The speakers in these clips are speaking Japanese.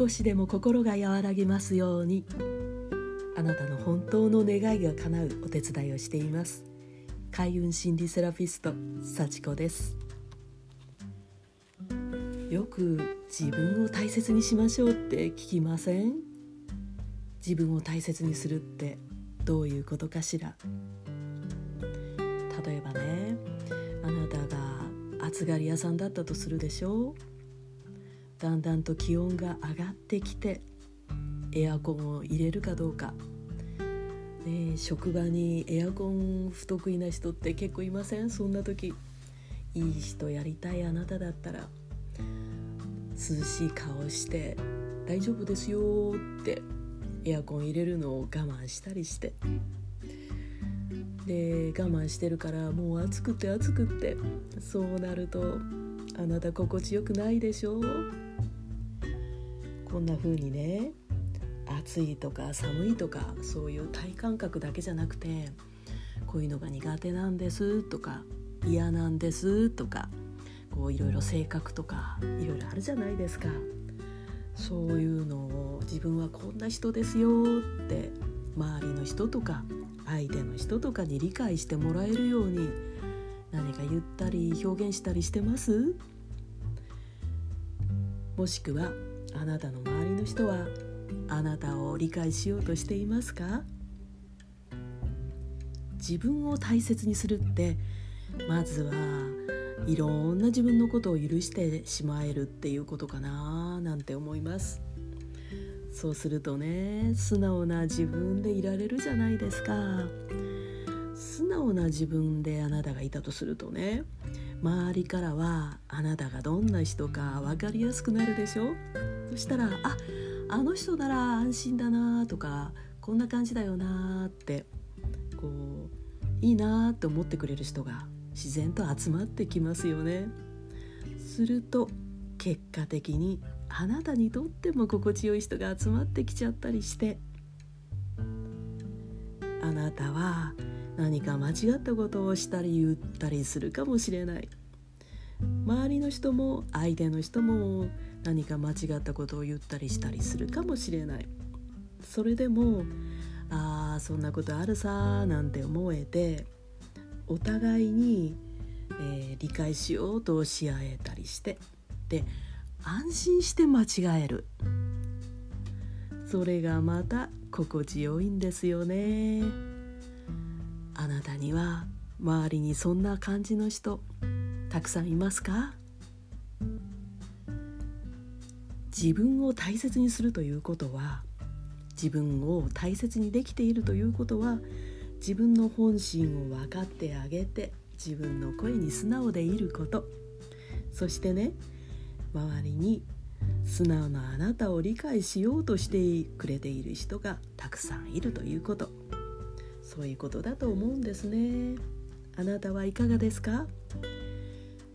少しでも心が和らぎますように。あなたの本当の願いが叶うお手伝いをしています。開運心理セラピスト幸子です。よく自分を大切にしましょうって聞きません？自分を大切にするってどういうことかしら？例えばねあなたが暑がり屋さんだったとするでしょう？だんだんと気温が上がってきてエアコンを入れるかどうか、ね、職場にエアコン不得意な人って結構いません？そんな時。いい人やりたいあなただったら。涼しい顔して「大丈夫ですよ」って。エアコン入れるのを我慢したりして。で我慢してるからもう暑くて暑くって。そうなるとあなた心地よくないでしょ？うこんな風にね暑いとか寒いとかそういう体感覚だけじゃなくてこういうのが苦手なんですとか嫌なんですとかこういろいろ性格とかいろいろあるじゃないですか。そういうのを自分はこんな人ですよって周りの人とか相手の人とかに理解してもらえるように何か言ったり表現したりしてます？もしくはあなたの周りの人はあなたを理解しようとしていますか？自分を大切にするってまずはいろんな自分のことを許してしまえるっていうことかななんて思います。そうするとね素直な自分でいられるじゃないですか。素直な自分であなたがいたとするとね周りからはあなたがどんな人か分かりやすくなるでしょ。そしたらああの人なら安心だなとかこんな感じだよなってこういいなって思ってくれる人が自然と集まってきますよね。すると結果的にあなたにとっても心地よい人が集まってきちゃったりしてあなたは何か間違ったことをしたり言ったりするかもしれない周りの人も相手の人も何か間違ったことを言ったりしたりするかもしれない。それでもああそんなことあるさなんて思えてお互いに、えー、理解しようとし合えたりしてで安心して間違える。それがまた心地よいんですよね。あなたには周りにそんな感じの人たくさんいますか？自分を大切にするということは自分を大切にできているということは自分の本心を分かってあげて自分の声に素直でいること。そしてね周りに素直なあなたを理解しようとしてくれている人がたくさんいるということ。そういうことだと思うんですね。あなたはいかがですか？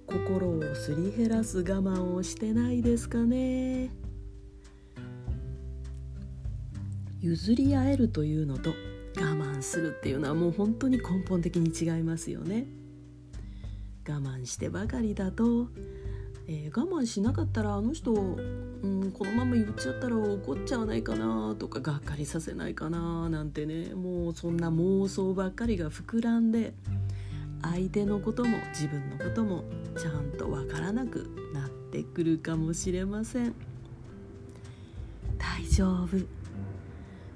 心をすり減らす我慢をしてないですかね。譲り合えるというのと我慢するっていうのはもう本当に根本的に違いますよね。我慢してばかりだと、えー、我慢しなかったらあの人、うん、このまま言っちゃったら怒っちゃわないかなとかがっかりさせないかななんてねもうそんな妄想ばっかりが膨らんで相手のことも自分のこともちゃんとわからなくなってくるかもしれません。大丈夫。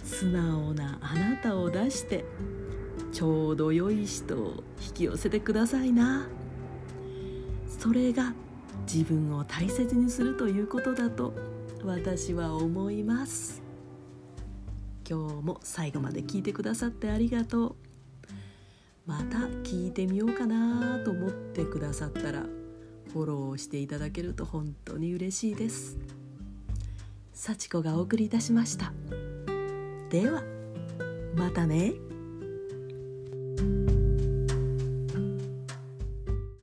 素直なあなたを出してちょうど良い人を引き寄せてくださいな。それが自分を大切にするということだと私は思います。今日も最後まで聞いてくださってありがとう。また聞いてみようかなと思ってくださったらフォローしていただけると本当に嬉しいです。幸子がお送りいたしました。ではまたね。